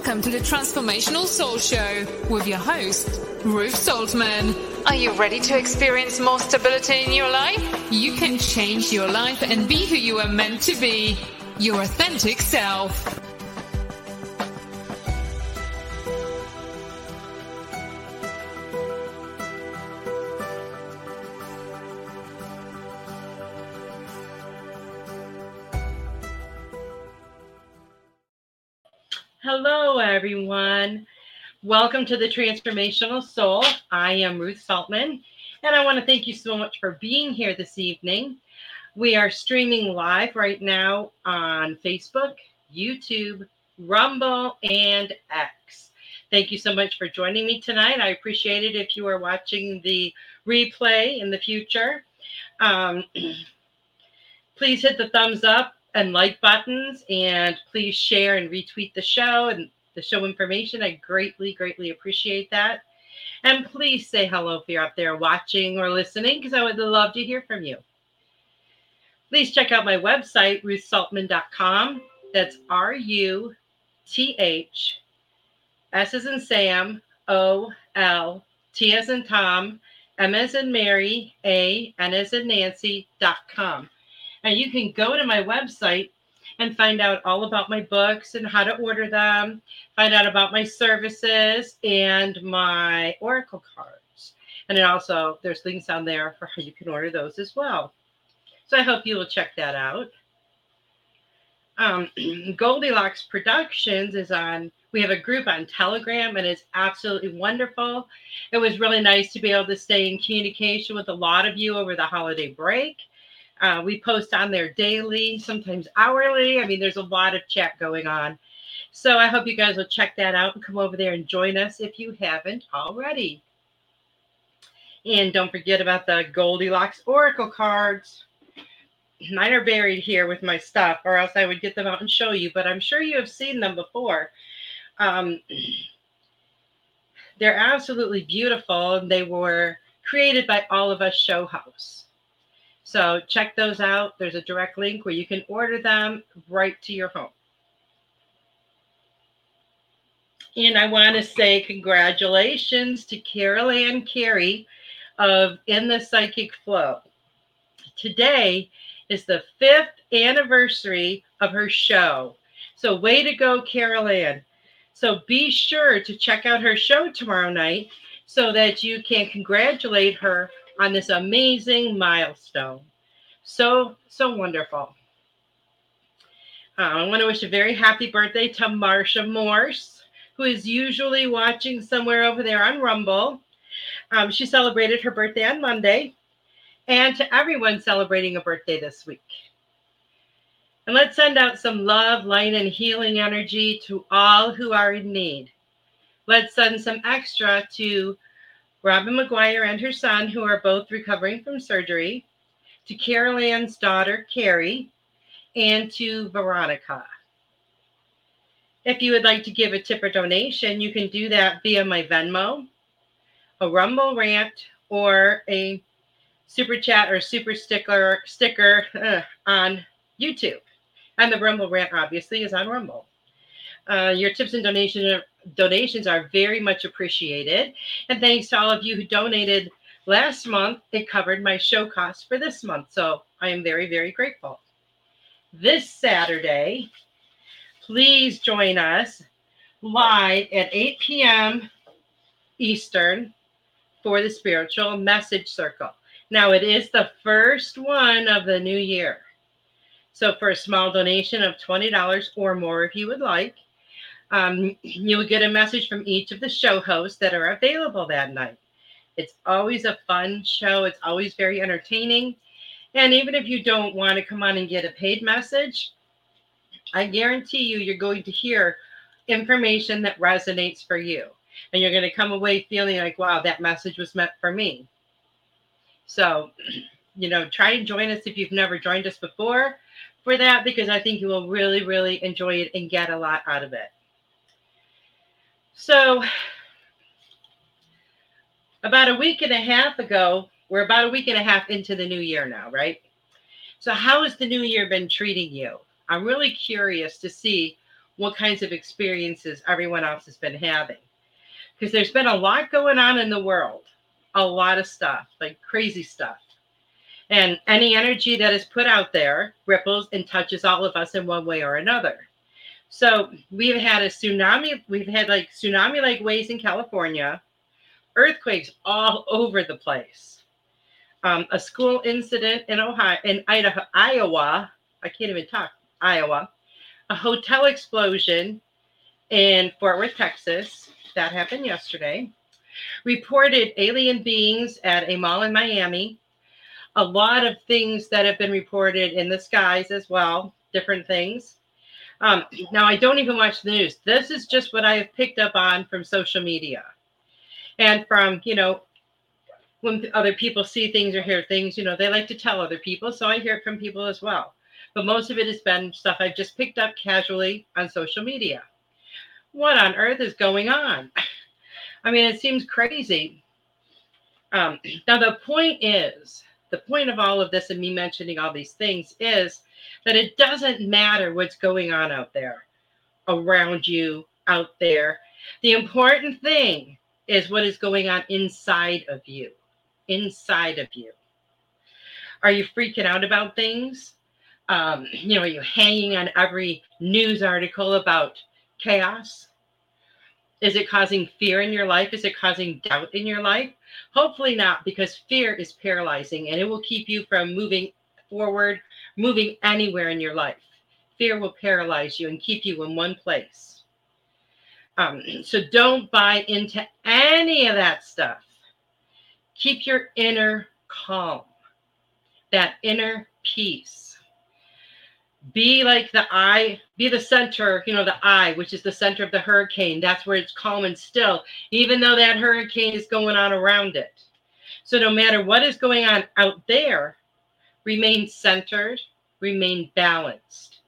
Welcome to the Transformational Soul Show with your host, Ruth Soltman. Are you ready to experience more stability in your life? You can change your life and be who you are meant to be, your authentic self. Everyone. Welcome to the Transformational Soul. I am Ruth Soltman, and I want to thank you so much for being here this evening. We are streaming live right now on Facebook, YouTube, Rumble, and X. Thank you so much for joining me tonight. I appreciate it if you are watching the replay in the future. Um, please hit the thumbs up and like buttons and please share and retweet the show and the show information. I greatly, greatly appreciate that. And please say hello if you're out there watching or listening because I would love to hear from you. Please check out my website, ruthsoltman.com. That's R U T H S as in Sam, O L T as in Tom, M as in Mary, A, N as in Nancy.com. And you can go to my website and find out all about my books and how to order them, find out about my services and my Oracle cards. And then also, there's links on there for how you can order those as well. So I hope you will check that out. Um, Goldylocks Productions is on, we have a group on Telegram and it's absolutely wonderful. It was really nice to be able to stay in communication with a lot of you over the holiday break. Uh, we post on there daily, sometimes hourly. I mean, there's a lot of chat going on. So I hope you guys will check that out and come over there and join us if you haven't already. And don't forget about the Goldylocks Oracle cards. Mine are buried here with my stuff, or else I would get them out and show you, but I'm sure you have seen them before. Um, they're absolutely beautiful, and they were created by all of us show house. So check those out. There's a direct link where you can order them right to your home. And I want to say congratulations to Carol Ann Carey of In the Psychic Flow. Today is the fifth anniversary of her show. So, way to go, Carol Ann. So, be sure to check out her show tomorrow night so that you can congratulate her on this amazing milestone. So, so wonderful. Uh, I want to wish a very happy birthday to Marsha Morse, who is usually watching somewhere over there on Rumble. Um, she celebrated her birthday on Monday. and to everyone celebrating a birthday this week. And let's send out some love, light, and healing energy to all who are in need. Let's send some extra to Robin McGuire and her son, who are both recovering from surgery, to Carol Ann's daughter, Carrie, and to Veronica. If you would like to give a tip or donation, you can do that via my Venmo, a Rumble rant, or a super chat or super sticker sticker uh, on YouTube. And the Rumble rant obviously is on Rumble. Uh, your tips and donation, donations are very much appreciated. And thanks to all of you who donated last month. It covered my show costs for this month. So I am very, very grateful. This Saturday, please join us live at 8 p.m. Eastern for the Spiritual Message Circle. Now, it is the first one of the new year. So, for a small donation of $20 or more, if you would like, um, you will get a message from each of the show hosts that are available that night. It's always a fun show, it's always very entertaining. And even if you don't want to come on and get a paid message, I guarantee you, you're going to hear information that resonates for you. And you're going to come away feeling like, wow, that message was meant for me. So, you know, try and join us if you've never joined us before for that, because I think you will really, really enjoy it and get a lot out of it. So, about a week and a half ago, we're about a week and a half into the new year now, right? So, how has the new year been treating you? I'm really curious to see what kinds of experiences everyone else has been having. Because there's been a lot going on in the world, a lot of stuff, like crazy stuff. And any energy that is put out there ripples and touches all of us in one way or another. So we've had a tsunami, we've had like tsunami like waves in California, earthquakes all over the place. Um, a school incident in Ohio, in Idaho, Iowa. I can't even talk. Iowa. A hotel explosion in Fort Worth, Texas. That happened yesterday. Reported alien beings at a mall in Miami. A lot of things that have been reported in the skies as well, different things. Um, now, I don't even watch the news. This is just what I have picked up on from social media and from you know when other people see things or hear things you know they like to tell other people so i hear it from people as well. But most of it has been stuff i've just picked up casually on social media. What on earth is going on? I mean it seems crazy. Um, now the point is the point of all of this and me mentioning all these things is that it doesn't matter what's going on out there around you out there the important thing is what is going on inside of you. Inside of you. Are you freaking out about things? Um, you know, are you hanging on every news article about chaos? Is it causing fear in your life? Is it causing doubt in your life? Hopefully not, because fear is paralyzing and it will keep you from moving forward, moving anywhere in your life. Fear will paralyze you and keep you in one place. Um, so don't buy into any of that stuff. Keep your inner calm, that inner peace. Be like the eye, be the center, you know, the eye, which is the center of the hurricane. That's where it's calm and still, even though that hurricane is going on around it. So no matter what is going on out there, remain centered, remain balanced,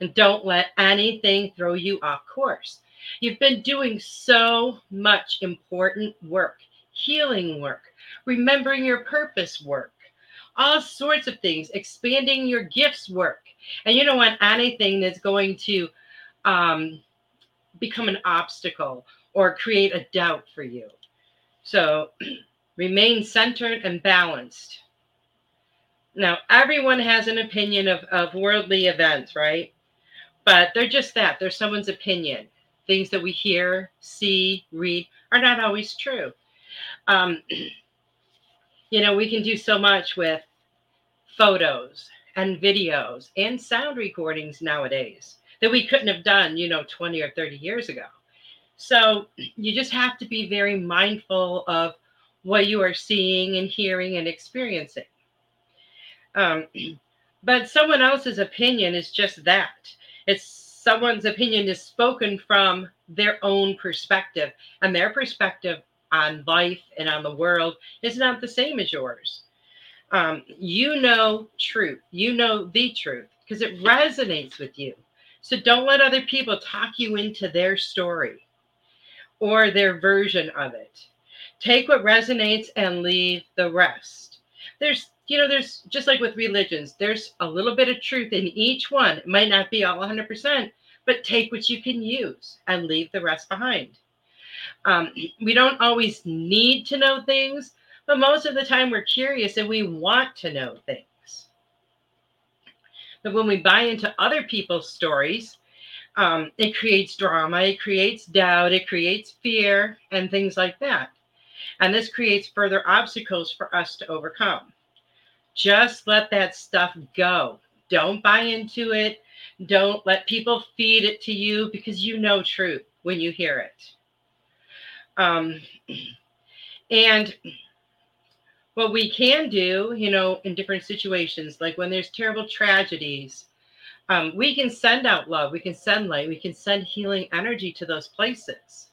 and don't let anything throw you off course. You've been doing so much important work, healing work, remembering your purpose work, all sorts of things, expanding your gifts work. And you don't want anything that's going to um, become an obstacle or create a doubt for you. So remain centered and balanced. Now, everyone has an opinion of, of worldly events, right? But they're just that. They're someone's opinion things that we hear, see, read are not always true. Um, you know, we can do so much with photos and videos and sound recordings nowadays that we couldn't have done, you know, 20 or 30 years ago. So you just have to be very mindful of what you are seeing and hearing and experiencing. Um, but someone else's opinion is just that. It's someone's opinion is spoken from their own perspective, and their perspective on life and on the world is not the same as yours. Um, you know truth, you know the truth because it resonates with you. So don't let other people talk you into their story or their version of it. Take what resonates and leave the rest. There's, you know, there's just like with religions, there's a little bit of truth in each one. It might not be all 100%, but take what you can use and leave the rest behind. Um, we don't always need to know things, but most of the time we're curious and we want to know things. But when we buy into other people's stories, um, it creates drama, it creates doubt, it creates fear, and things like that. And this creates further obstacles for us to overcome. Just let that stuff go. Don't buy into it. Don't let people feed it to you because you know truth when you hear it. Um, and what we can do, you know, in different situations, like when there's terrible tragedies, um, we can send out love, we can send light, we can send healing energy to those places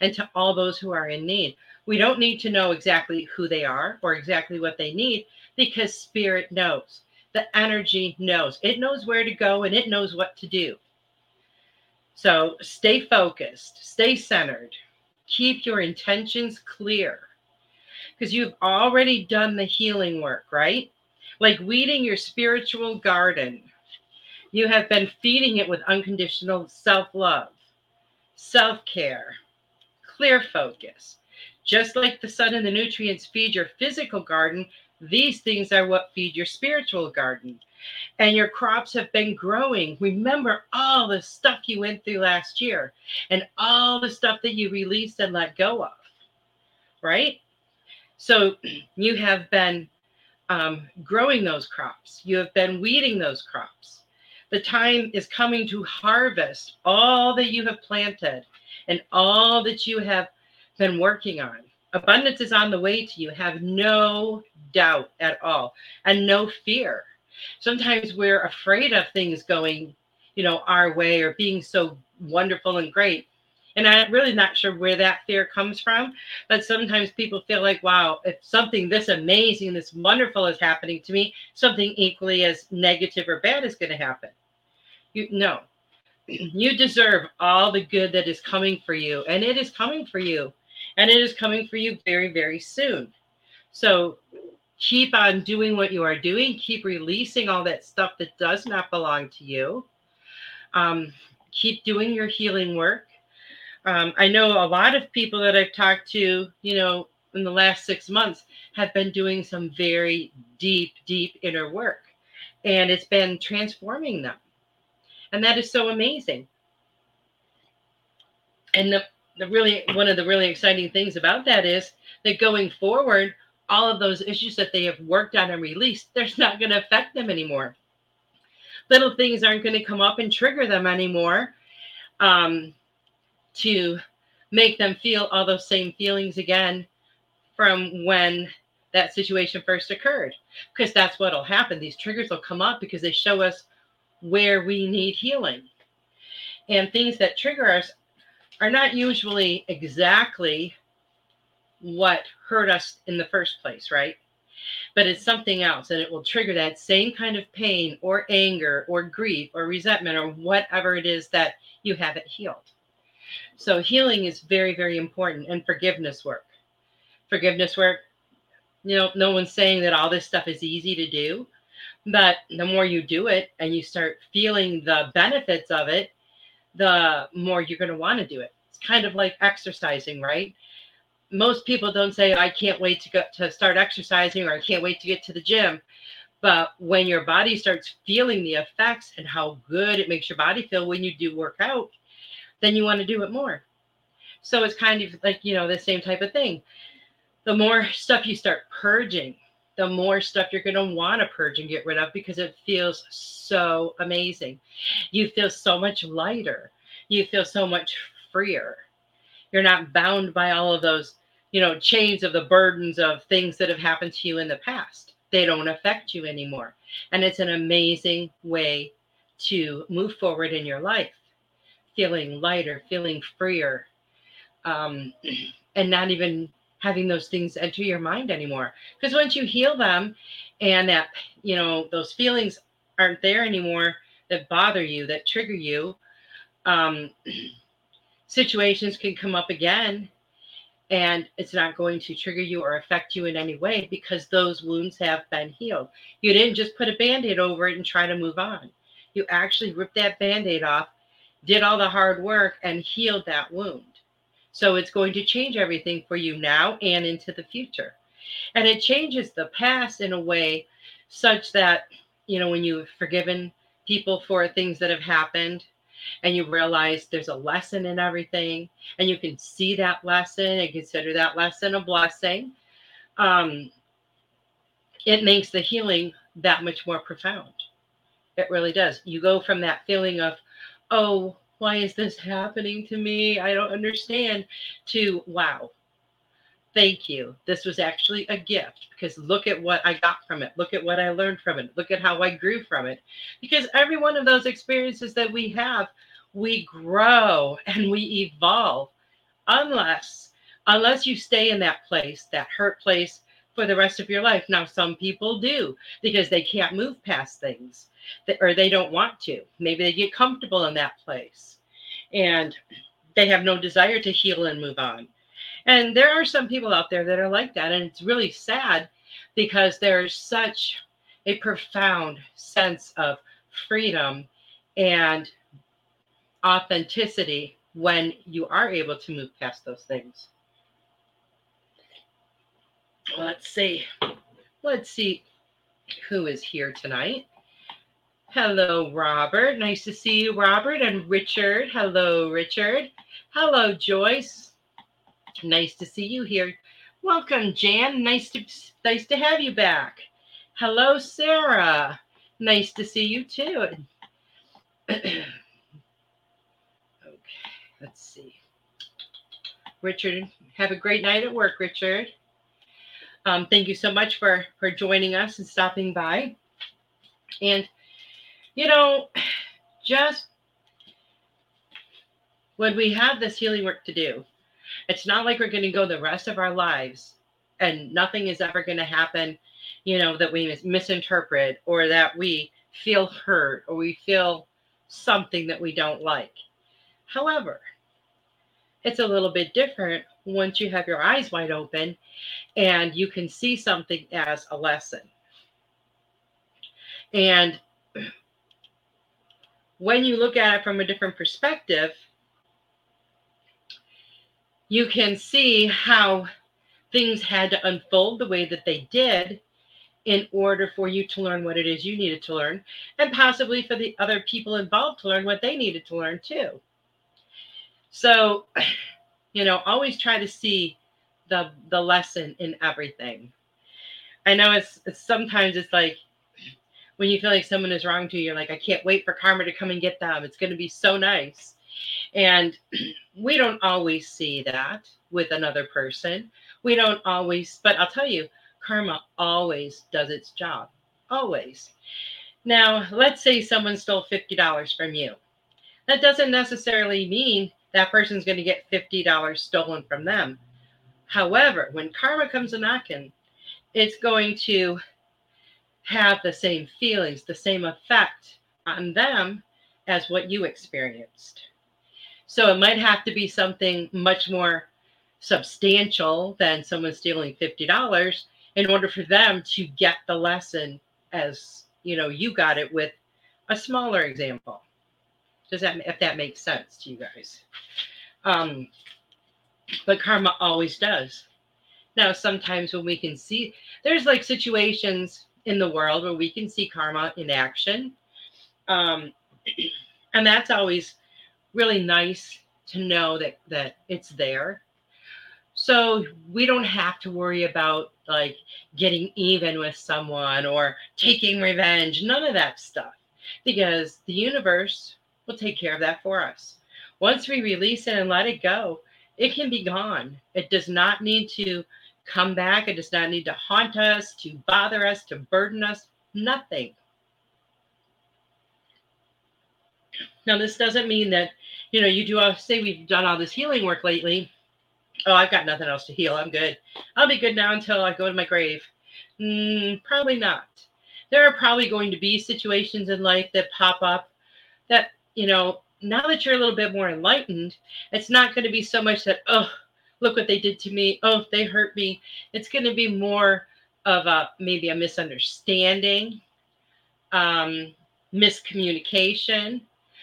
and to all those who are in need. We don't need to know exactly who they are or exactly what they need because spirit knows. The energy knows. It knows where to go and it knows what to do. So stay focused, stay centered, keep your intentions clear because you've already done the healing work, right? Like weeding your spiritual garden. You have been feeding it with unconditional self love, self care, clear focus. Just like the sun and the nutrients feed your physical garden, these things are what feed your spiritual garden. And your crops have been growing. Remember all the stuff you went through last year and all the stuff that you released and let go of, right? So you have been um, growing those crops, you have been weeding those crops. The time is coming to harvest all that you have planted and all that you have been working on. Abundance is on the way to you. Have no doubt at all and no fear. Sometimes we're afraid of things going, you know, our way or being so wonderful and great. And I'm really not sure where that fear comes from. But sometimes people feel like, wow, if something this amazing, this wonderful is happening to me, something equally as negative or bad is going to happen. You know, You deserve all the good that is coming for you, and it is coming for you, and it is coming for you very, very soon. So keep on doing what you are doing. Keep releasing all that stuff that does not belong to you. Um, keep doing your healing work um, I know a lot of people that I've talked to, you know, in the last six months have been doing some very deep, deep inner work, and it's been transforming them. And that is so amazing. And the, the really one of the really exciting things about that is that going forward, all of those issues that they have worked on and released, there's not going to affect them anymore. Little things aren't going to come up and trigger them anymore. Um, to make them feel all those same feelings again from when that situation first occurred because that's what'll happen these triggers will come up because they show us where we need healing and things that trigger us are not usually exactly what hurt us in the first place right but it's something else and it will trigger that same kind of pain or anger or grief or resentment or whatever it is that you haven't healed so healing is very, very important and forgiveness work. Forgiveness work, you know, no one's saying that all this stuff is easy to do, but the more you do it and you start feeling the benefits of it, the more you're going to want to do it. It's kind of like exercising, right? Most people don't say, I can't wait to go to start exercising or I can't wait to get to the gym. But when your body starts feeling the effects and how good it makes your body feel when you do work out, then you want to do it more. So it's kind of like, you know, the same type of thing. The more stuff you start purging, the more stuff you're going to want to purge and get rid of because it feels so amazing. You feel so much lighter. You feel so much freer. You're not bound by all of those, you know, chains of the burdens of things that have happened to you in the past. they don't affect you anymore. And it's an amazing way to move forward in your life, feeling lighter, feeling freer, um, and not even having those things enter your mind anymore. Because once you heal them and that, you know, those feelings aren't there anymore that bother you, that trigger you, um, situations can come up again and it's not going to trigger you or affect you in any way because those wounds have been healed. You didn't just put a band aid over it and try to move on. You actually ripped that band aid off, did all the hard work, and healed that wound. So it's going to change everything for you now and into the future. And it changes the past in a way such that, you know, when you've forgiven people for things that have happened, and you realize there's a lesson in everything and you can see that lesson and consider that lesson a blessing um, it makes the healing that much more profound it really does you go from that feeling of oh why is this happening to me? I don't understand. To wow. Thank you. This was actually a gift because look at what i got from it. Look at what i learned from it. Look at how i grew from it. Because every one of those experiences that we have we grow and we evolve. Unless unless you stay in that place that hurt place for the rest of your life. Now some people do because they can't move past things or they don't want to maybe they get comfortable in that place and they have no desire to heal and move on and there are some people out there that are like that. And it's really sad because there's such a profound sense of freedom and authenticity when you are able to move past those things. Let's see. Let's see who is here tonight. Hello, Robert. Nice to see you, Robert. And Richard. Hello, Richard. Hello, Joyce. Nice to see you here. Welcome, Jan. Nice to nice to have you back. Hello, Sarah. Nice to see you too. okay, let's see. Richard, have a great night at work, Richard. Um, thank you so much for for joining us and stopping by. And you know, just when we have this healing work to do, it's not like we're going to go the rest of our lives and nothing is ever going to happen, you know, that we misinterpret or that we feel hurt or we feel something that we don't like. However, it's a little bit different once you have your eyes wide open and you can see something as a lesson. And when you look at it from a different perspective, you can see how things had to unfold the way that they did in order for you to learn what it is you needed to learn and possibly for the other people involved to learn what they needed to learn too. So you know always try to see the the lesson in everything. I know it's, it's sometimes it's like when you feel like someone is wrong to you you're like i can't wait for karma to come and get them it's going to be so nice and we don't always see that with another person. We don't always, but I'll tell you, karma always does its job. Always. Now, let's say someone stole $50 from you. That doesn't necessarily mean that person's going to get $50 stolen from them. However, when karma comes a knocking, it's going to have the same feelings, the same effect on them as what you experienced. So it might have to be something much more substantial than someone stealing $50 in order for them to get the lesson as you know you got it with a smaller example. Does that if that makes sense to you guys. Um but karma always does. Now sometimes when we can see there's like situations in the world where we can see karma in action. Um and that's always really nice to know that that it's there. So we don't have to worry about like getting even with someone or taking revenge none of that stuff. Because the universe will take care of that for us. Once we release it and let it go it can be gone. It does not need to come back. It does not need to haunt us, to bother us, to burden us. Nothing. Now, this doesn't mean that, you know, you do all say we've done all this healing work lately. Oh, I've got nothing else to heal. I'm good. I'll be good now until I go to my grave. Mm, probably not. There are probably going to be situations in life that pop up that, you know, now that you're a little bit more enlightened, it's not going to be so much that, oh, look what they did to me. Oh, they hurt me. It's going to be more of a maybe a misunderstanding, um, miscommunication.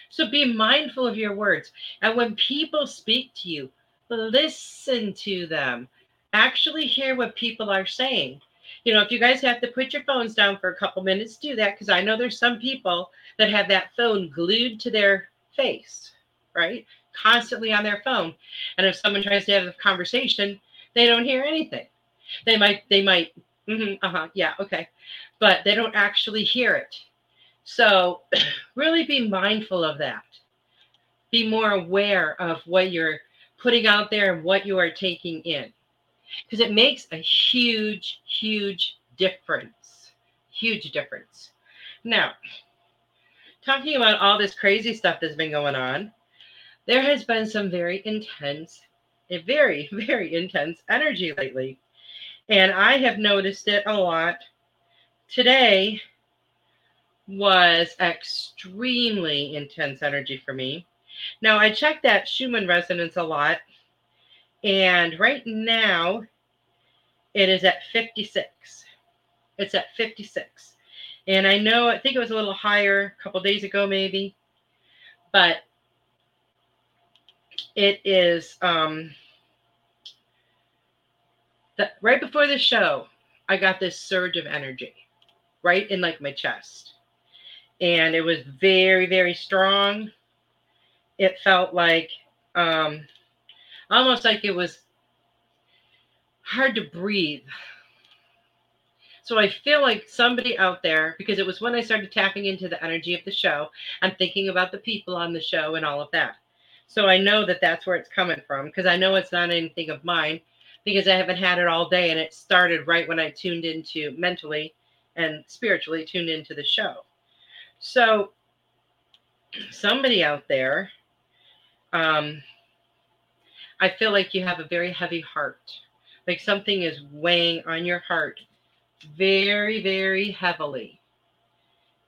So be mindful of your words. And when people speak to you, listen to them. Actually hear what people are saying. You know, if you guys have to put your phones down for a couple minutes, do that because I know there's some people that have that phone glued to their face, right? Constantly on their phone. And if someone tries to have a conversation, they don't hear anything. They might, they might, mm-hmm, uh huh, yeah, okay. But they don't actually hear it. So really be mindful of that. Be more aware of what you're putting out there and what you are taking in. Because it makes a huge, huge difference. Huge difference. Now, talking about all this crazy stuff that's been going on, there has been some very intense, a very, very intense energy lately. And I have noticed it a lot. Today was extremely intense energy for me. Now, I checked that Schumann resonance a lot. And right now, it is at 56. It's at 56. And I know, I think it was a little higher a couple days ago, maybe. But it is um right before the show, I got this surge of energy right in like my chest. And it was very, very strong. It felt like um almost like it was hard to breathe. So I feel like somebody out there, because it was when I started tapping into the energy of the show, I'm thinking about the people on the show and all of that. So I know that that's where it's coming from because I know it's not anything of mine because I haven't had it all day and it started right when I tuned into mentally and spiritually tuned into the show. So somebody out there, um, I feel like you have a very heavy heart. Like something is weighing on your heart very, very heavily.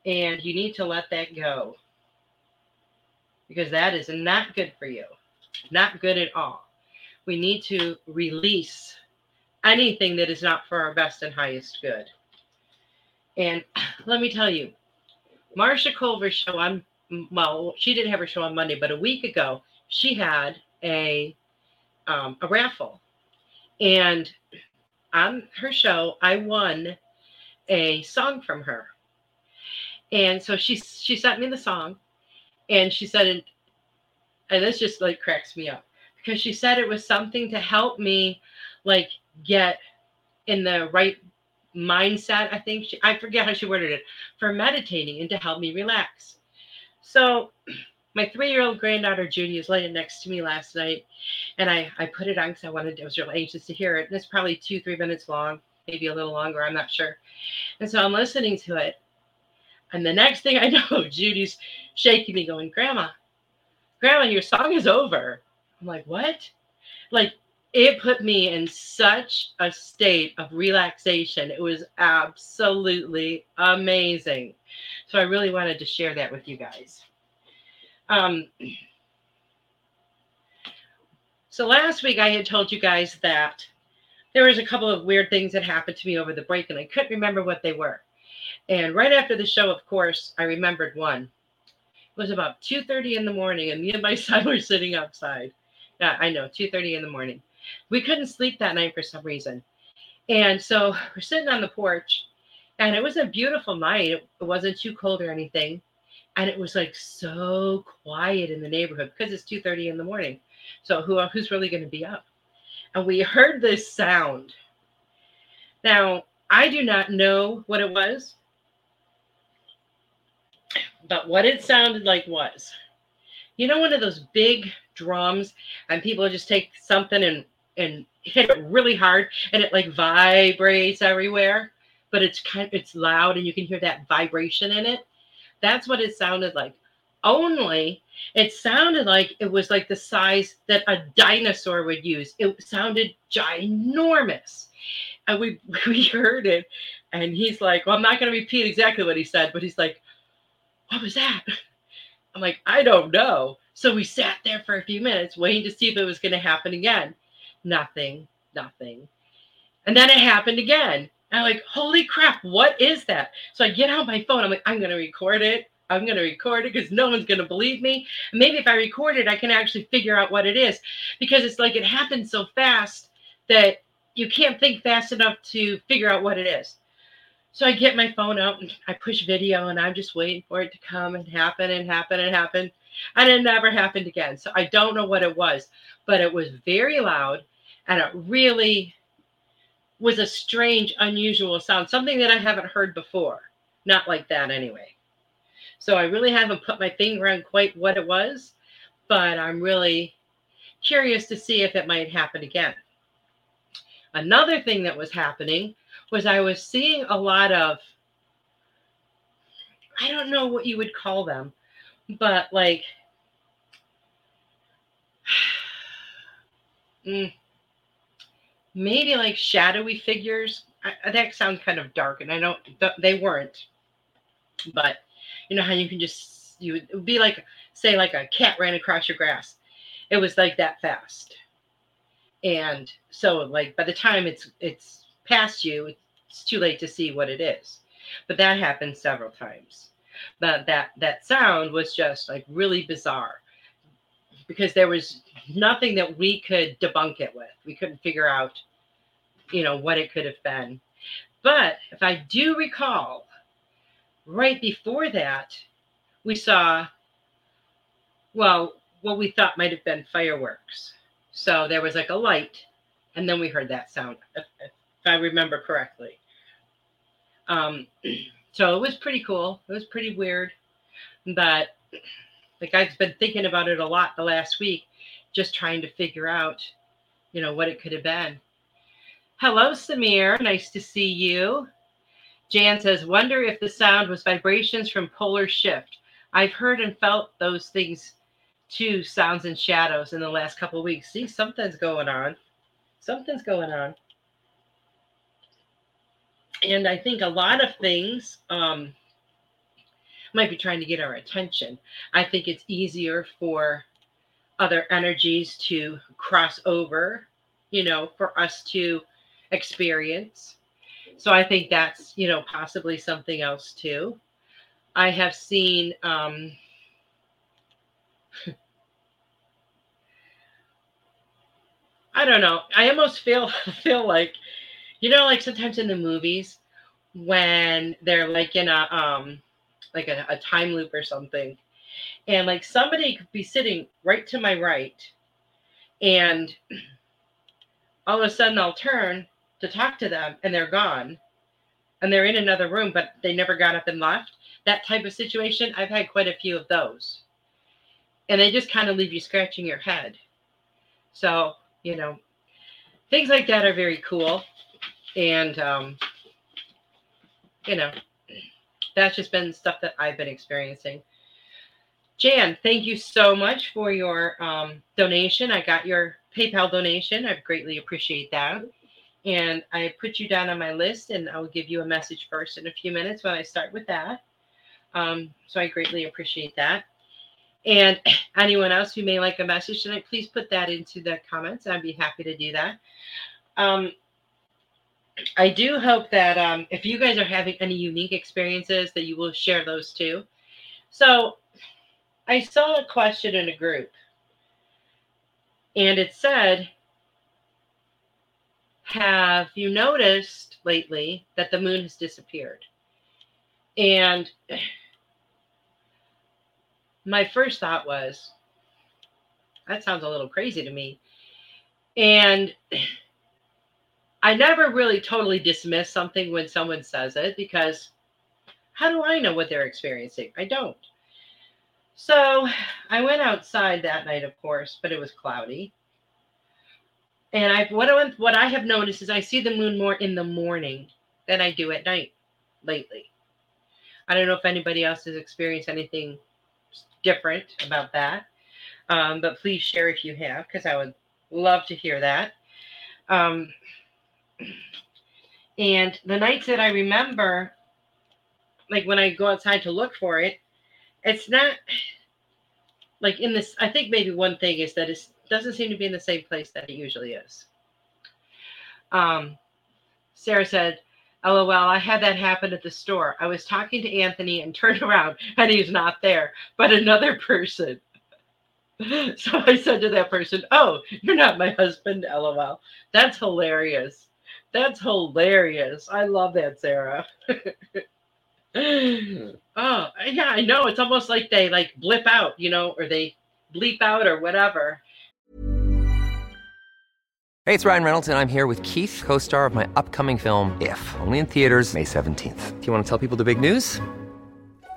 And you need to let that go because that is not good for you. Not good at all. We need to release anything that is not for our best and highest good. And let me tell you, Marsha Culver's show on well, she didn't have her show on Monday, but a week ago she had a um, a raffle, and on her show I won a song from her, and so she she sent me the song, and she said, and this just like cracks me up because she said it was something to help me like get in the right mindset. I think she, I forget how she worded it for meditating and to help me relax. So my three-year-old granddaughter Judy is laying next to me last night, and I I put it on because I wanted I was really anxious to hear it. And it's probably two three minutes long, maybe a little longer. I'm not sure. And so I'm listening to it, and the next thing I know, Judy's shaking me, going, Grandma, Grandma, your song is over. I'm like, What? Like, it put me in such a state of relaxation. It was absolutely amazing. So I really wanted to share that with you guys. Um, so last week I had told you guys that there was a couple of weird things that happened to me over the break, and I couldn't remember what they were. And right after the show, of course, I remembered one. It was about 2:30 in the morning, and me and my son were sitting outside. Yeah, I know, 2:30 in the morning. We couldn't sleep that night for some reason. And so we're sitting on the porch, and it was a beautiful night. It wasn't too cold or anything. And it was like so quiet in the neighborhood because it's 2:30 in the morning. So who who's really going to be up? And we heard this sound. Now, I do not know what it was. But what it sounded like was, you know, one of those big drums, and people just take something and and hit it really hard and it like vibrates everywhere, but it's kind of, it's loud and you can hear that vibration in it. That's what it sounded like. Only it sounded like it was like the size that a dinosaur would use. It sounded ginormous. And we we heard it and he's like, Well, I'm not gonna repeat exactly what he said, but he's like, What was that? I'm like, I don't know. So we sat there for a few minutes waiting to see if it was going to happen again. Nothing, nothing. And then it happened again. I'm like, holy crap, what is that? So I get out my phone. I'm like, I'm going to record it. I'm going to record it because no one's going to believe me. maybe if I record it, I can actually figure out what it is because it's like it happened so fast that you can't think fast enough to figure out what it is. So I get my phone out and I push video and I'm just waiting for it to come and happen and happen and happen. And it never happened again. So I don't know what it was, but it was very loud and it really was a strange, unusual sound, something that I haven't heard before. Not like that anyway. So I really haven't put my finger on quite what it was, but I'm really curious to see if it might happen again. Another thing that was happening was I was seeing a lot of I don't know what you would call them, but like mm, maybe like shadowy figures. I, that sounds kind of dark, and I don't. They weren't, but you know how you can just you would be like say like a cat ran across your grass. It was like that fast, and so like by the time it's it's past you, it's too late to see what it is. But that happened several times. But that that sound was just like really bizarre because there was nothing that we could debunk it with. We couldn't figure out, you know, what it could have been. But if I do recall, right before that, we saw, well, what we thought might have been fireworks. So there was like a light, and then we heard that sound, if, I remember correctly. Um, so it was pretty cool. It was pretty weird, but like I've been thinking about it a lot the last week, just trying to figure out, you know, what it could have been. Hello, Samir. Nice to see you. Jan says, wonder if the sound was vibrations from polar shift. I've heard and felt those things too, sounds and shadows in the last couple weeks. See, something's going on. Something's going on and I think a lot of things um, might be trying to get our attention. I think it's easier for other energies to cross over, you know, for us to experience. So I think that's, you know, possibly something else too. I have seen um, I don't know. I almost feel feel like you know, like sometimes in the movies when they're like in a um like a, a time loop or something, and like somebody could be sitting right to my right, and all of a sudden I'll turn to talk to them and they're gone and they're in another room, but they never got up and left. That type of situation, I've had quite a few of those. And they just kind of leave you scratching your head. So, you know, things like that are very cool and um, you know that's just been stuff that i've been experiencing. Jan thank you so much for your um, donation. I got your paypal donation. I greatly appreciate that. And i put you down on my list and i'll give you a message first in a few minutes when i start with that. Um, so i greatly appreciate that. And anyone else who may like a message tonight please put that into the comments i'd be happy to do that. Um, I do hope that um, if you guys are having any unique experiences, that you will share those too. So, I saw a question in a group, and it said, "Have you noticed lately that the moon has disappeared?" And my first thought was, "That sounds a little crazy to me," and I never really totally dismiss something when someone says it because how do I know what they're experiencing? I don't. So I went outside that night, of course, but it was cloudy. And I what I, what I have noticed is I see the moon more in the morning than I do at night lately. I don't know if anybody else has experienced anything different about that, um, but please share if you have, because I would love to hear that. Um, and the nights that I remember, like when I go outside to look for it, it's not like in this. I think maybe one thing is that it doesn't seem to be in the same place that it usually is. Um, Sarah said, LOL, I had that happen at the store. I was talking to Anthony and turned around and he's not there, but another person. So I said to that person, Oh, you're not my husband, LOL. That's hilarious. That's hilarious. I love that, Sarah. oh, yeah, I know. It's almost like they like blip out, you know, or they bleep out or whatever. Hey, it's Ryan Reynolds, and I'm here with Keith, co star of my upcoming film, If, only in theaters, May 17th. Do you want to tell people the big news?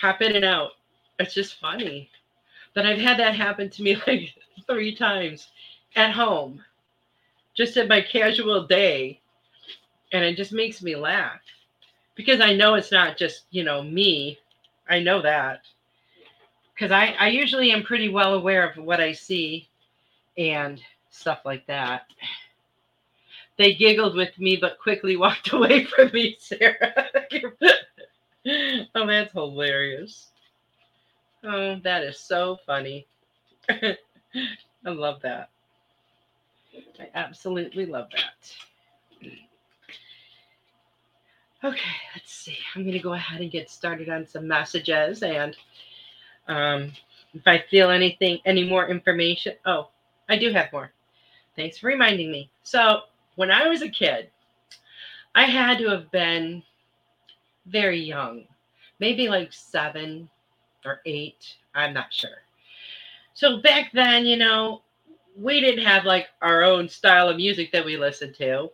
hop in and out. It's just funny. But I've had that happen to me like three times at home, just at my casual day. And it just makes me laugh because I know it's not just, you know, me. I know that because I, I usually am pretty well aware of what I see and stuff like that. They giggled with me, but quickly walked away from me, Sarah. oh, that's hilarious. Oh, that is so funny. I love that. I absolutely love that. Okay, let's see. I'm going to go ahead and get started on some messages. And um, if I feel anything, any more information, oh, I do have more. Thanks for reminding me. So, when I was a kid, I had to have been very young, maybe like seven or eight. I'm not sure. So back then, you know, we didn't have like our own style of music that we listened to.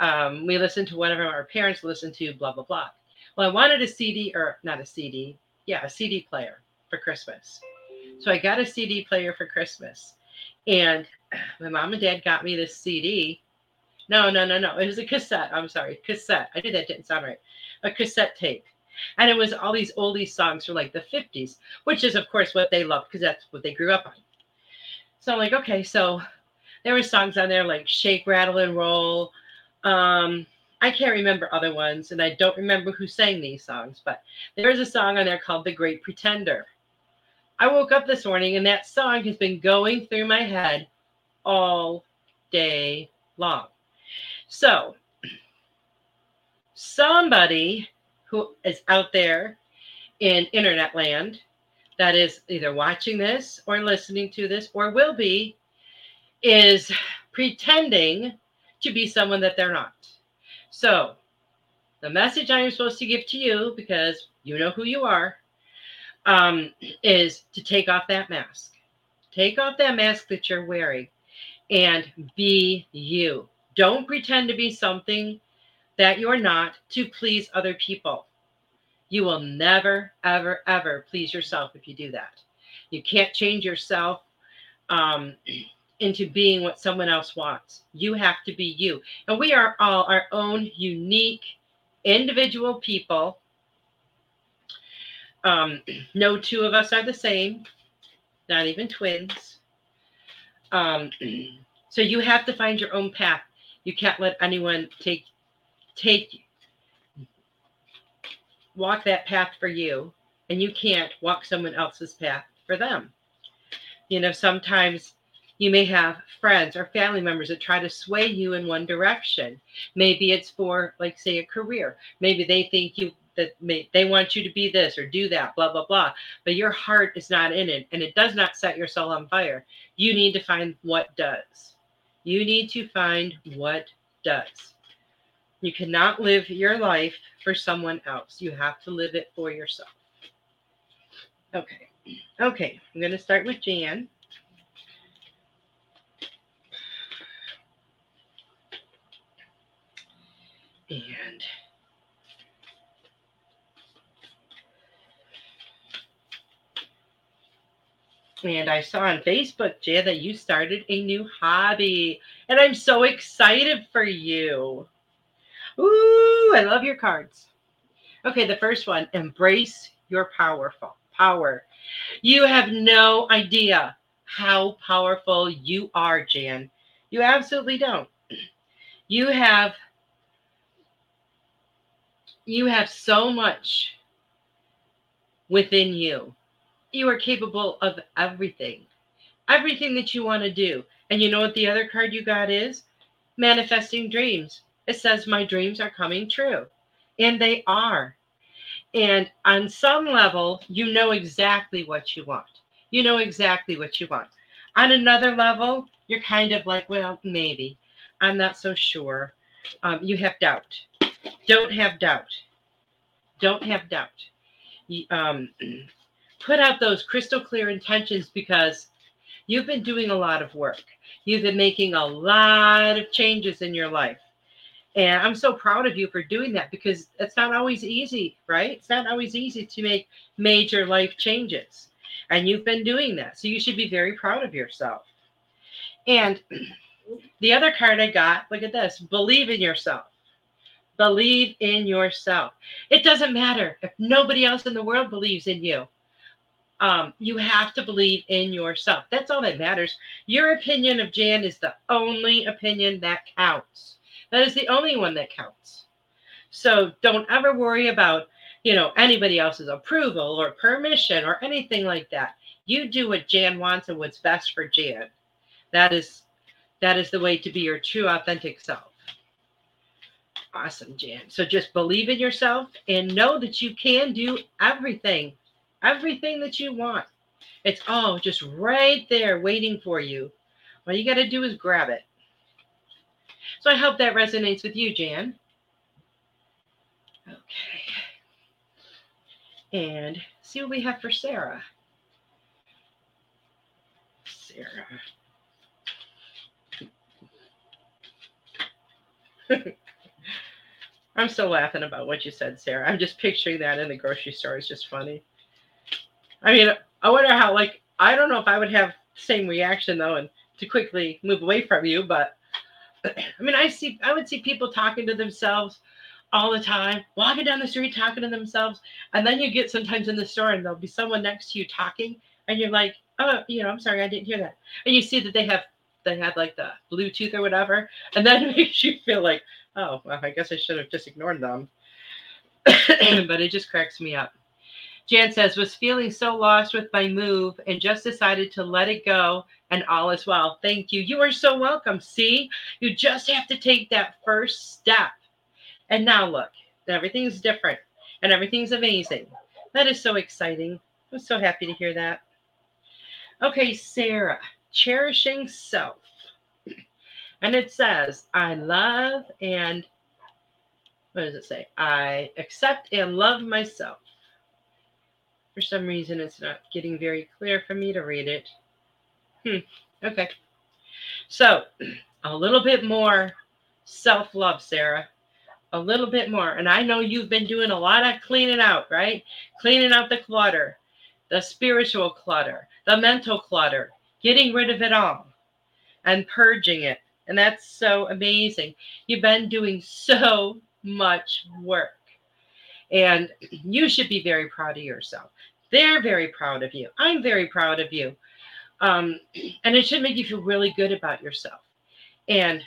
Um, we listened to whatever our parents listened to, blah, blah, blah. Well, I wanted a CD or not a CD, yeah, a CD player for Christmas. So I got a CD player for Christmas. And my mom and dad got me this CD. No, no, no, no. It was a cassette. I'm sorry, cassette. I did that didn't sound right a cassette tape. And it was all these oldie songs from like the 50s, which is, of course, what they loved because that's what they grew up on. So I'm like, okay, so there were songs on there like Shake, Rattle, and Roll. Um, I can't remember other ones, and I don't remember who sang these songs, but there's a song on there called The Great Pretender. I woke up this morning and that song has been going through my head all day long. So somebody who is out there in internet land that is either watching this or listening to this or will be is pretending to be someone that they're not. So, the message I am supposed to give to you, because you know who you are, um, is to take off that mask. Take off that mask that you're wearing and be you. Don't pretend to be something that you're not to please other people. You will never, ever, ever please yourself if you do that. You can't change yourself um, into being what someone else wants. You have to be you. And we are all our own unique individual people. Um, no two of us are the same, not even twins. Um, so you have to find your own path. You can't let anyone take take walk that path for you and you can't walk someone else's path for them. You know, sometimes you may have friends or family members that try to sway you in one direction. Maybe it's for, like, say, a career. Maybe they think you that may, they want you to be this or do that, blah blah blah. But your heart is not in it, and it does not set your soul on fire. You need to find what does. You need to find what does. You cannot live your life for someone else. You have to live it for yourself. Okay. Okay. I'm going to start with Jan. And and I saw on Facebook, Jan, that you started a new hobby. And I'm so excited for you. Ooh, I love your cards. Okay, the first one embrace your powerful power. You have no idea how powerful you are, Jan. You absolutely don't. You have you have so much within you. You are capable of everything. Everything that you want to do. And you know what the other card you got is? Manifesting dreams. It says my dreams are coming true. And they are. And on some level, you know exactly what you want. You know exactly what you want. On another level, you're kind of like, well, maybe. I'm not so sure. Um, you have doubt. Don't have doubt. Don't have doubt. Um, put out those crystal clear intentions because you've been doing a lot of work. You've been making a lot of changes in your life. And I'm so proud of you for doing that because it's not always easy, right? It's not always easy to make major life changes. And you've been doing that. So you should be very proud of yourself. And the other card I got, look at this believe in yourself. Believe in yourself. It doesn't matter if nobody else in the world believes in you. Um, you have to believe in yourself. That's all that matters. Your opinion of Jan is the only opinion that counts. That is the only one that counts. So don't ever worry about, you know, anybody else's approval or permission or anything like that. You do what Jan wants and what's best for Jan. That is that is the way to be your true authentic self. Awesome, Jan. So just believe in yourself and know that you can do everything, everything that you want. It's all just right there waiting for you. All you got to do is grab it. So I hope that resonates with you, Jan. Okay. And see what we have for Sarah. Sarah. I'm still laughing about what you said, Sarah. I'm just picturing that in the grocery store. It's just funny. I mean, I wonder how, like, I don't know if I would have same reaction, though, and to quickly move away from you, but I mean, I see, I would see people talking to themselves all the time, walking down the street talking to themselves, and then you get sometimes in the store and there'll be someone next to you talking, and you're like, oh, you know, I'm sorry, I didn't hear that, and you see that they have they had like the Bluetooth or whatever, and then it makes you feel like, oh, well, I guess I should have just ignored them, but it just cracks me up. Jan says, was feeling so lost with my move and just decided to let it go and all is well. Thank you. You are so welcome. See, you just have to take that first step. And now look, everything's different and everything's amazing. That is so exciting. I'm so happy to hear that. Okay, Sarah, cherishing self. And it says, I love and what does it say? I accept and love myself. For some reason, it's not getting very clear for me to read it. Hmm. Okay. So, a little bit more self love, Sarah. A little bit more. And I know you've been doing a lot of cleaning out, right? Cleaning out the clutter, the spiritual clutter, the mental clutter, getting rid of it all and purging it. And that's so amazing. You've been doing so much work. And you should be very proud of yourself. They're very proud of you. I'm very proud of you. Um, and it should make you feel really good about yourself. And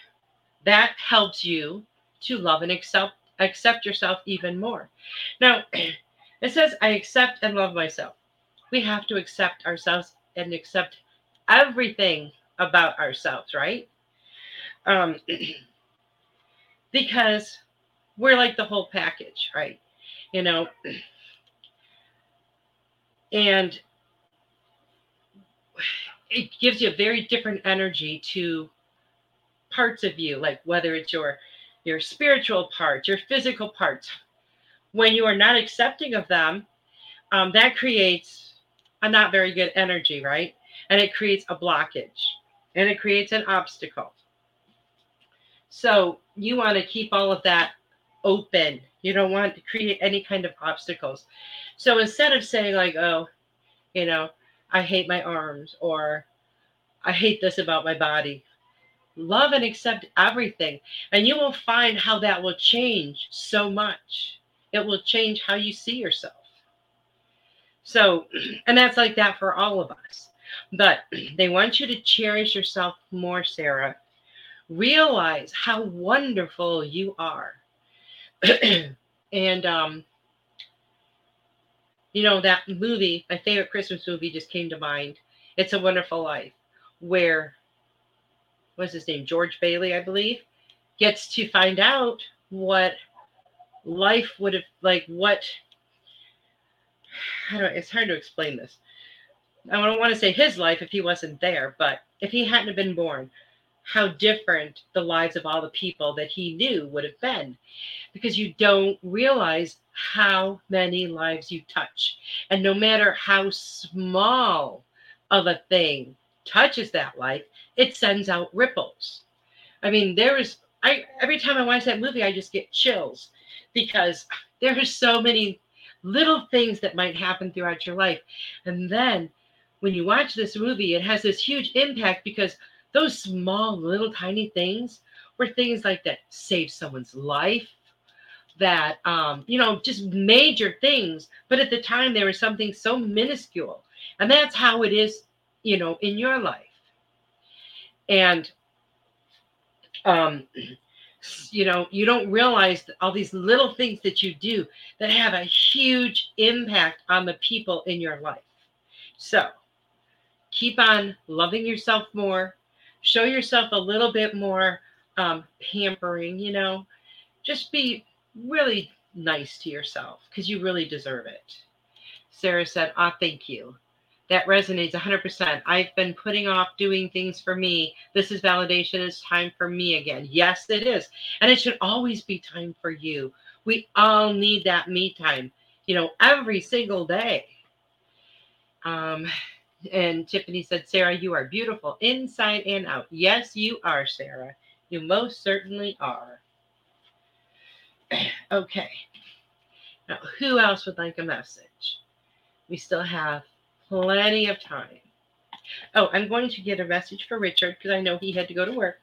that helps you to love and accept accept yourself even more. Now, it says I accept and love myself. We have to accept ourselves and accept everything about ourselves, right? Um, because we're like the whole package, right? You know, and it gives you a very different energy to parts of you, like whether it's your your spiritual parts, your physical parts. When you are not accepting of them, um, that creates a not very good energy, right? And it creates a blockage and it creates an obstacle. So you want to keep all of that open. You don't want to create any kind of obstacles. So instead of saying, like, oh, you know, I hate my arms or I hate this about my body, love and accept everything. And you will find how that will change so much. It will change how you see yourself. So, and that's like that for all of us. But they want you to cherish yourself more, Sarah. Realize how wonderful you are. and um, you know that movie, my favorite Christmas movie, just came to mind. It's a Wonderful Life, where what's his name, George Bailey, I believe, gets to find out what life would have like. What I don't. It's hard to explain this. I don't want to say his life if he wasn't there, but if he hadn't been born, how different the lives of all the people that he knew would have been because you don't realize how many lives you touch. And no matter how small of a thing touches that life, it sends out ripples. I mean, there is I every time I watch that movie, I just get chills because there are so many little things that might happen throughout your life. And then when you watch this movie, it has this huge impact because those small, little, tiny things were things like that save someone's life, that, um, you know, just major things. But at the time, there was something so minuscule. And that's how it is, you know, in your life. And, um, you know, you don't realize all these little things that you do that have a huge impact on the people in your life. So keep on loving yourself more, show yourself a little bit more um, pampering, you know, just be really nice to yourself because you really deserve it. Sarah said, Ah, thank you. That resonates 100%. I've been putting off doing things for me. This is validation. It's time for me again. Yes, it is. And it should always be time for you. We all need that me time, you know, every single day. Um, and Tiffany said, Sarah, you are beautiful inside and out. Yes, you are, Sarah. You most certainly are. okay. Now, who else would like a message? We still have plenty of time. Oh, I'm going to get a message for Richard because I know he had to go to work.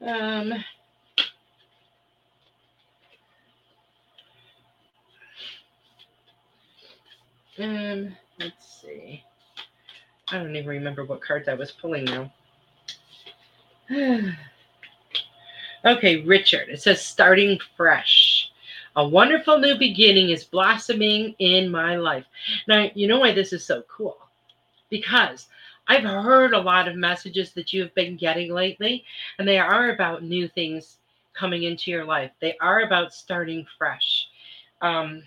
Um, um, let's see. I don't even remember what cards I was pulling now. okay, Richard. It says starting fresh. A wonderful new beginning is blossoming in my life. Now, you know why this is so cool? Because I've heard a lot of messages that you've been getting lately, and they are about new things coming into your life. They are about starting fresh. Um,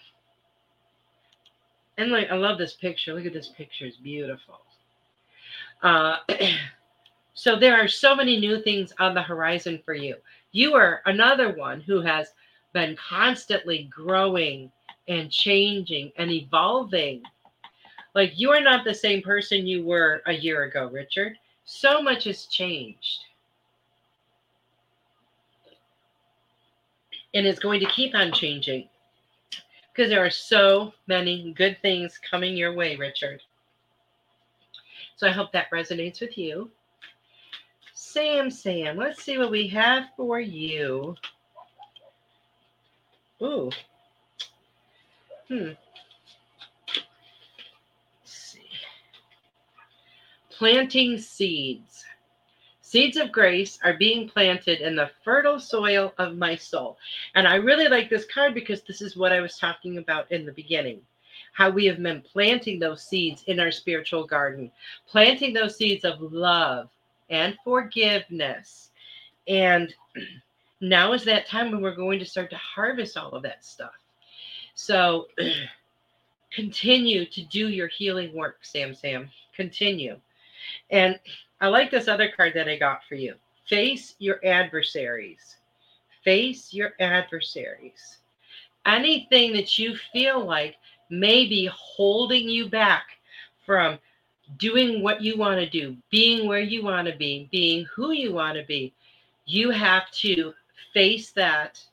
and like, I love this picture. Look at this picture; it's beautiful. Uh, so there are so many new things on the horizon for you. You are another one who has been constantly growing and changing and evolving. Like you are not the same person you were a year ago, Richard. So much has changed. And it's going to keep on changing because there are so many good things coming your way, Richard. So I hope that resonates with you. Sam, Sam, let's see what we have for you. Ooh. Hmm. Let's see. Planting seeds. Seeds of grace are being planted in the fertile soil of my soul. And I really like this card because this is what I was talking about in the beginning how we have been planting those seeds in our spiritual garden, planting those seeds of love and forgiveness. And now is that time when we're going to start to harvest all of that stuff. So continue to do your healing work, Sam Sam. Continue. And I like this other card that I got for you. Face your adversaries. Face your adversaries. Anything that you feel like may be holding you back from doing what you want to do, being where you want to be, being who you want to be, you have to face that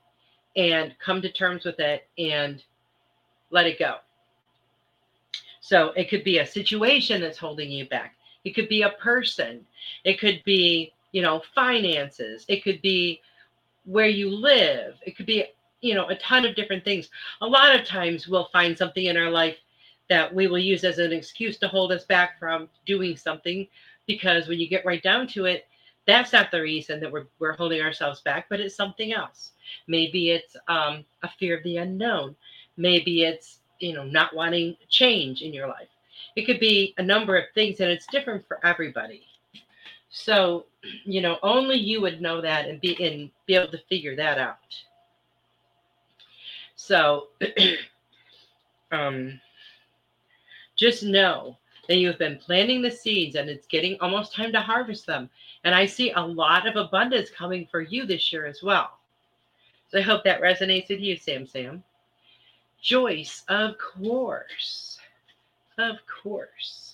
and come to terms with it and let it go. So it could be a situation that's holding you back. It could be a person. It could be, you know, finances. It could be where you live. It could be, you know, a ton of different things. A lot of times we'll find something in our life that we will use as an excuse to hold us back from doing something because when you get right down to it, that's not the reason that we're, we're holding ourselves back, but it's something else. Maybe it's um, a fear of the unknown. Maybe it's, you know, not wanting change in your life. It could be a number of things, and it's different for everybody. So, you know, only you would know that and be and be able to figure that out. So, um, just know that you've been planting the seeds and it's getting almost time to harvest them. And I see a lot of abundance coming for you this year as well. So I hope that resonates with you, Sam Sam. Joyce, of course. Of course.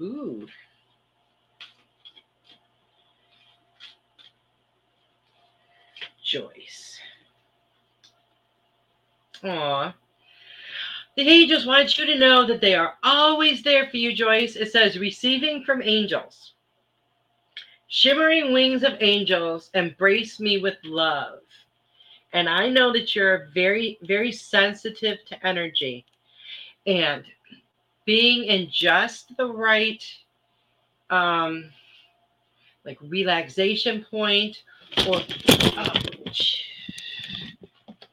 Ooh. Joyce. Aw. The angels want you to know that they are always there for you, Joyce. It says, receiving from angels. Shimmering wings of angels embrace me with love. And I know that you're very, very sensitive to energy. And being in just the right um like relaxation point or oh,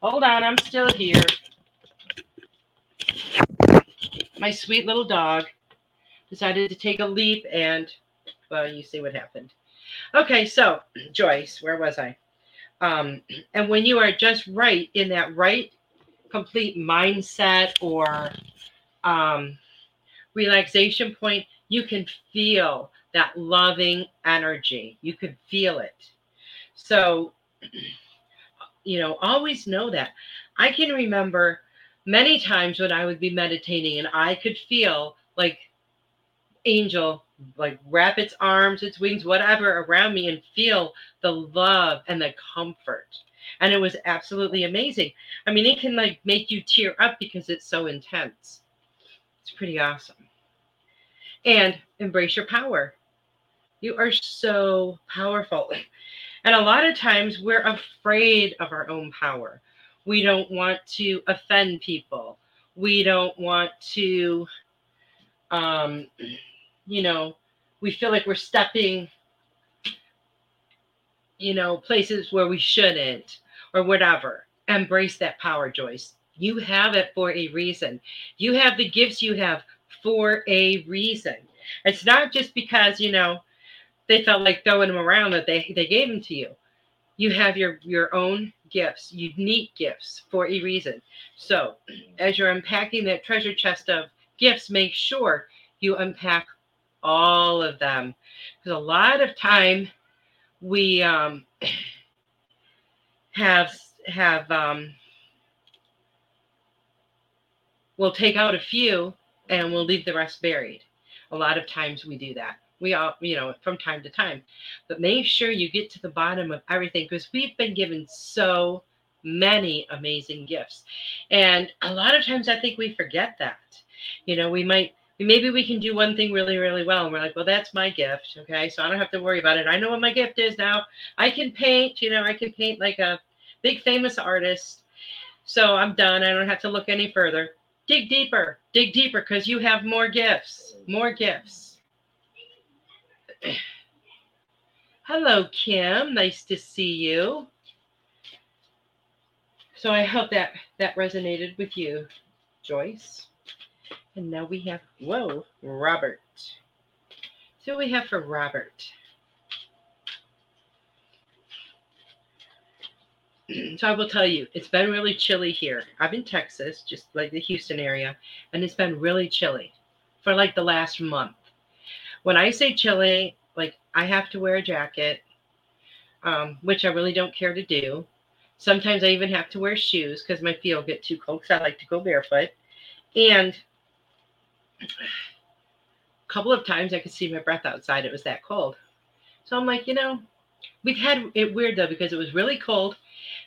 hold on, I'm still here. My sweet little dog decided to take a leap and well you see what happened. Okay so joyce where was i? Um, and when you are just right in that right complete mindset or um, relaxation point you can feel that loving energy you can feel it so you know always know that i can remember many times when I would be meditating and I could feel like angel like wrap its arms, its wings, whatever around me and feel the love and the comfort. And it was absolutely amazing. I mean, it can like make you tear up because it's so intense. It's pretty awesome. And embrace your power. You are so powerful. And a lot of times we're afraid of our own power. We don't want to offend people. We don't want to, um, you know, we feel like we're stepping, you know, places where we shouldn't or whatever. Embrace that power, Joyce. You have it for a reason. You have the gifts you have for a reason. It's not just because, you know, they felt like throwing them around that they, they gave them to you. You have your your own gifts, unique gifts for a reason. So, as you're unpacking that treasure chest of gifts, make sure you unpack all of them. Because a lot of time we um, have have um, we'll take out a few and we'll leave the rest buried. A lot of times we do that. We all, you know, from time to time. But make sure you get to the bottom of everything because we've been given so many amazing gifts. And a lot of times I think we forget that. You know, we might maybe we can do one thing really, really well. And we're like, well, that's my gift. Okay. So I don't have to worry about it. I know what my gift is now. I can paint, you know, I can paint like a big famous artist. So I'm done. I don't have to look any further. Dig deeper, dig deeper because you have more gifts, more gifts. Hello, Kim. Nice to see you. So I hope that that resonated with you, Joyce. And now we have, whoa, Robert. So we have for Robert. so I will tell you, it's been really chilly here. I'm in Texas, just like the Houston area, and it's been really chilly for like the last month. When I say chilly, like I have to wear a jacket, um, which I really don't care to do. Sometimes I even have to wear shoes because my feet will get too cold because I like to go barefoot. And a couple of times I could see my breath outside. It was that cold. So I'm like, you know, we've had it weird though because it was really cold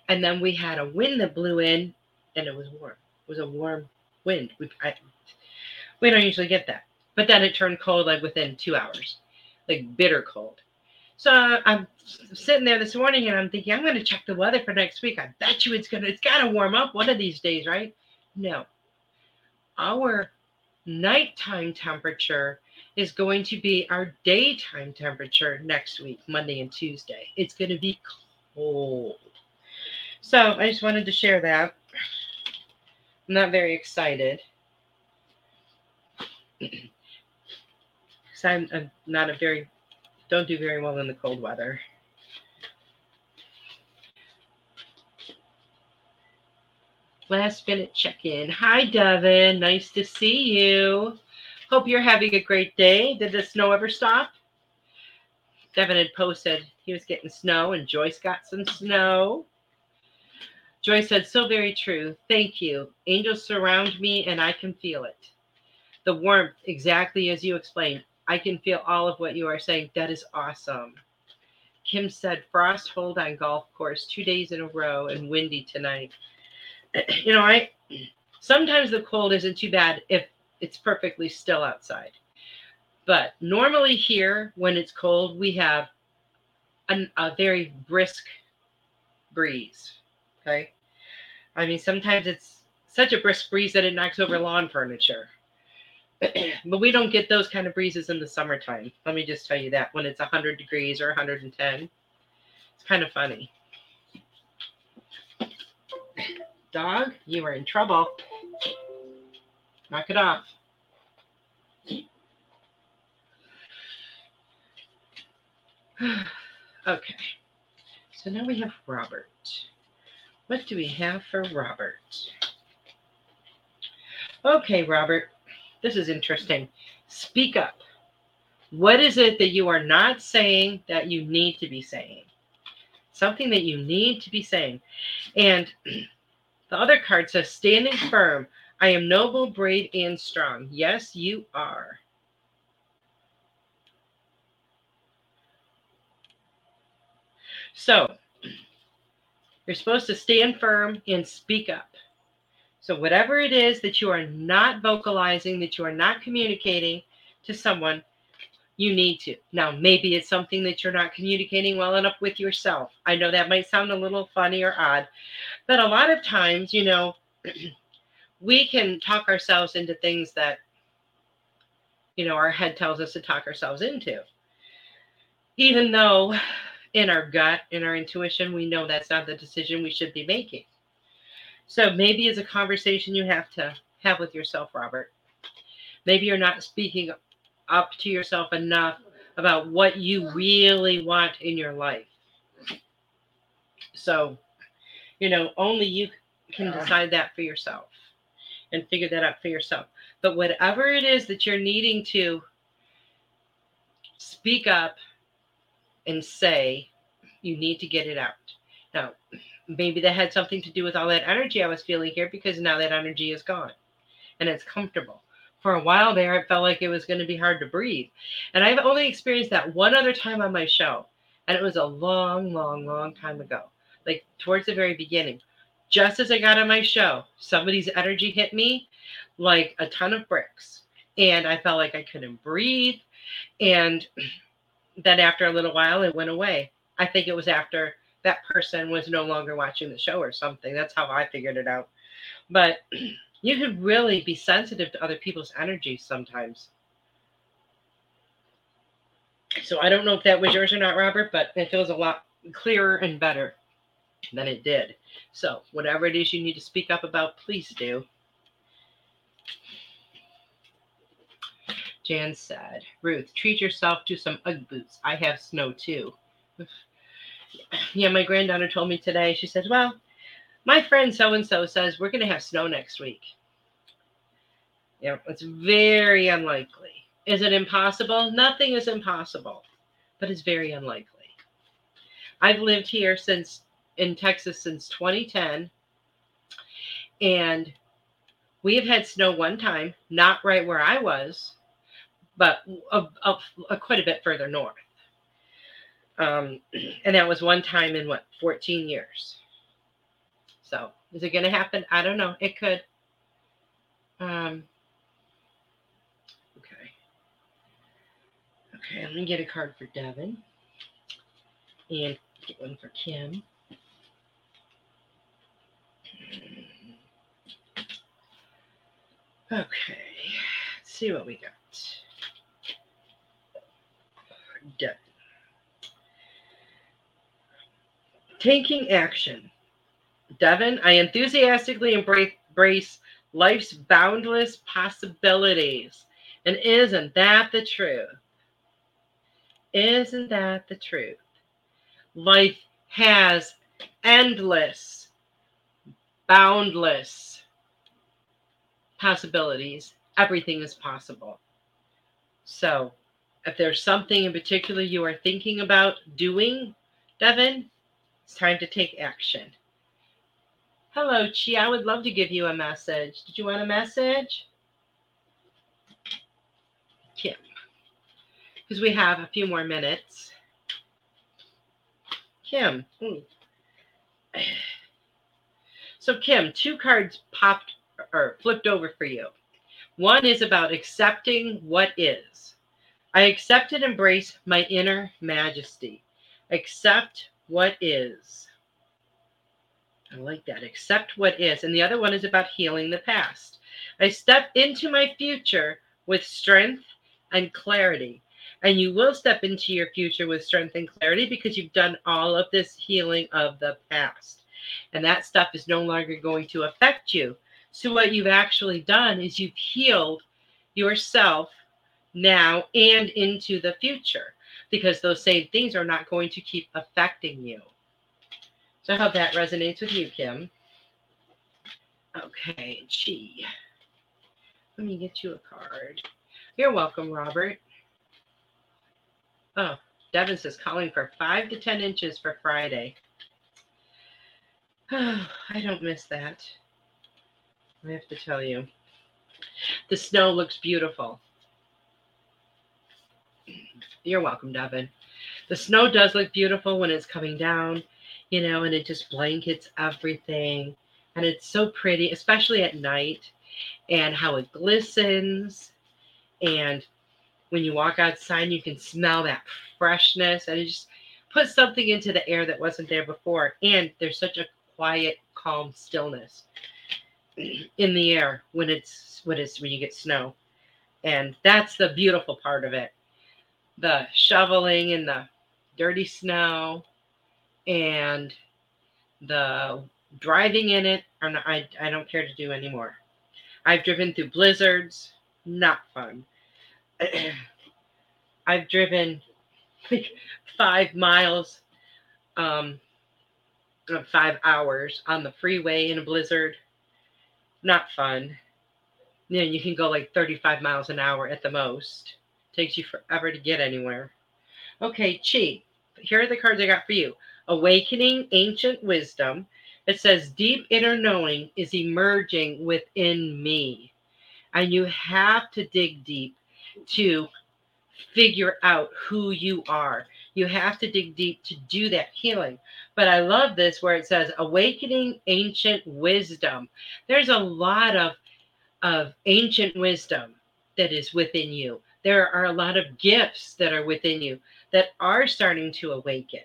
and then we had a wind that blew in and it was warm. It was a warm wind. We, I, we don't usually get that. But then it turned cold like within two hours, like bitter cold. So I'm sitting there this morning and I'm thinking, I'm going to check the weather for next week. I bet you it's going to, it's got to warm up one of these days, right? No. Our nighttime temperature is going to be our daytime temperature next week, Monday and Tuesday. It's going to be cold. So I just wanted to share that. I'm not very excited. Because I'm, I'm not a very, don't do very well in the cold weather. Last minute check in. Hi, Devin. Nice to see you. Hope you're having a great day. Did the snow ever stop? Devin had posted he was getting snow and Joyce got some snow. Joyce said, So very true. Thank you. Angels surround me and I can feel it. The warmth, exactly as you explained. I can feel all of what you are saying. That is awesome. Kim said, Frost hold on golf course two days in a row and windy tonight. You know, I sometimes the cold isn't too bad if it's perfectly still outside. But normally here, when it's cold, we have an, a very brisk breeze. Okay. I mean, sometimes it's such a brisk breeze that it knocks over lawn furniture. but we don't get those kind of breezes in the summertime. Let me just tell you that when it's 100 degrees or 110. It's kind of funny. Dog, you are in trouble. Knock it off. okay. So now we have Robert. What do we have for Robert? Okay, Robert, this is interesting. Speak up. What is it that you are not saying that you need to be saying? Something that you need to be saying. And the other card says, standing firm. I am noble, brave, and strong. Yes, you are. So, you're supposed to stand firm and speak up. So, whatever it is that you are not vocalizing, that you are not communicating to someone, you need to. Now, maybe it's something that you're not communicating well enough with yourself. I know that might sound a little funny or odd, but a lot of times, you know, we can talk ourselves into things that, you know, our head tells us to talk ourselves into. Even though in our gut, in our intuition, we know that's not the decision we should be making. So maybe it's a conversation you have to have with yourself, Robert. Maybe you're not speaking up to yourself enough about what you really want in your life. So, you know, only you can decide that for yourself and figure that out for yourself. But whatever it is that you're needing to speak up and say, you need to get it out. Now, maybe that had something to do with all that energy I was feeling here because now that energy is gone and it's comfortable. For a while there, it felt like it was going to be hard to breathe. And I've only experienced that one other time on my show. And it was a long, long, long time ago, like towards the very beginning. Just as I got on my show, somebody's energy hit me like a ton of bricks. and I felt like I couldn't breathe. And then after a little while, it went away. I think it was after that person was no longer watching the show or something. That's how I figured it out. But you could really be sensitive to other people's energies sometimes. So I don't know if that was yours or not, Robert, but it feels a lot clearer and better than it did. So whatever it is you need to speak up about, please do. Jan said, Ruth, treat yourself to some Ugg boots. I have snow too. Yeah, my granddaughter told me today, she said, Well, my friend so and so says we're going to have snow next week. Yeah, it's very unlikely. Is it impossible? Nothing is impossible, but it's very unlikely. I've lived here since in Texas since 2010, and we have had snow one time, not right where I was, but a, a, a quite a bit further north. Um, and that was one time in what 14 years. So is it going to happen? I don't know. It could. Um, okay. Okay, let me get a card for Devin and get one for Kim. Okay, let's see what we got. Devin. Taking action. Devin, I enthusiastically embrace life's boundless possibilities. And isn't that the truth? Isn't that the truth? Life has endless, boundless possibilities. Everything is possible. So, if there's something in particular you are thinking about doing, Devin, it's time to take action. Hello, Chi. I would love to give you a message. Did you want a message? Kim. Because we have a few more minutes. Kim. Hmm. So, Kim, two cards popped or flipped over for you. One is about accepting what is. I accept and embrace my inner majesty. Accept what is. I like that. Accept what is. And the other one is about healing the past. I step into my future with strength and clarity. And you will step into your future with strength and clarity because you've done all of this healing of the past. And that stuff is no longer going to affect you. So, what you've actually done is you've healed yourself now and into the future because those same things are not going to keep affecting you. So I hope that resonates with you, Kim. Okay, gee. Let me get you a card. You're welcome, Robert. Oh, Devin says calling for five to 10 inches for Friday. Oh, I don't miss that. I have to tell you. The snow looks beautiful. You're welcome, Devin. The snow does look beautiful when it's coming down you know, and it just blankets everything. And it's so pretty, especially at night, and how it glistens. And when you walk outside, you can smell that freshness, and it just puts something into the air that wasn't there before. And there's such a quiet, calm stillness in the air when it's when it's when you get snow. And that's the beautiful part of it. The shoveling and the dirty snow and the driving in it, not, I, I don't care to do anymore. I've driven through blizzards, not fun. I've driven like five miles, um, five hours on the freeway in a blizzard. Not fun. You know, you can go like 35 miles an hour at the most. Takes you forever to get anywhere. Okay, Chi, here are the cards I got for you. Awakening Ancient Wisdom. It says, Deep inner knowing is emerging within me. And you have to dig deep to figure out who you are. You have to dig deep to do that healing. But I love this where it says awakening ancient wisdom. There's a lot of of ancient wisdom that is within you. There are a lot of gifts that are within you that are starting to awaken.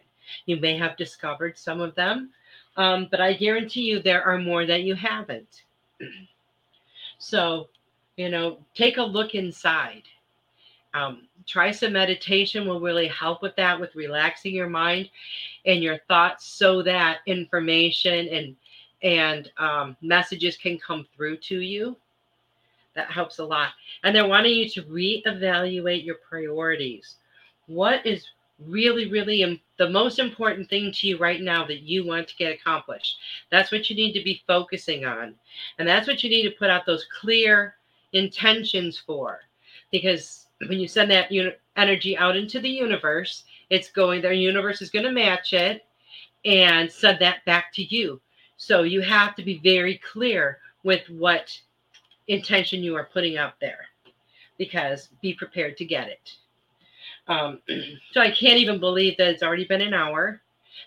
You may have discovered some of them, um, but I guarantee you there are more that you haven't. so, you know, take a look inside. Um, try some meditation will really help with that, with relaxing your mind and your thoughts, so that information and and um, messages can come through to you. That helps a lot. And they're wanting you to reevaluate your priorities. What is really, really Im- the most important thing to you right now that you want to get accomplished? That's what you need to be focusing on. And that's what you need to put out those clear intentions for. Because when you send that uni- energy out into the universe, it's going, their universe is going to match it and send that back to you. So you have to be very clear with what intention you are putting out there because be prepared to get it. Um, so I can't even believe that it's already been an hour.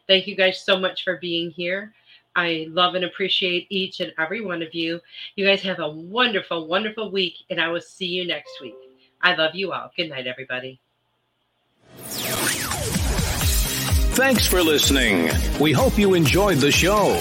Thank you guys so much for being here. I love and appreciate each and every one of you. You guys have a wonderful, wonderful week, and I will see you next week. I love you all. Good night, everybody. Thanks for listening. We hope you enjoyed the show.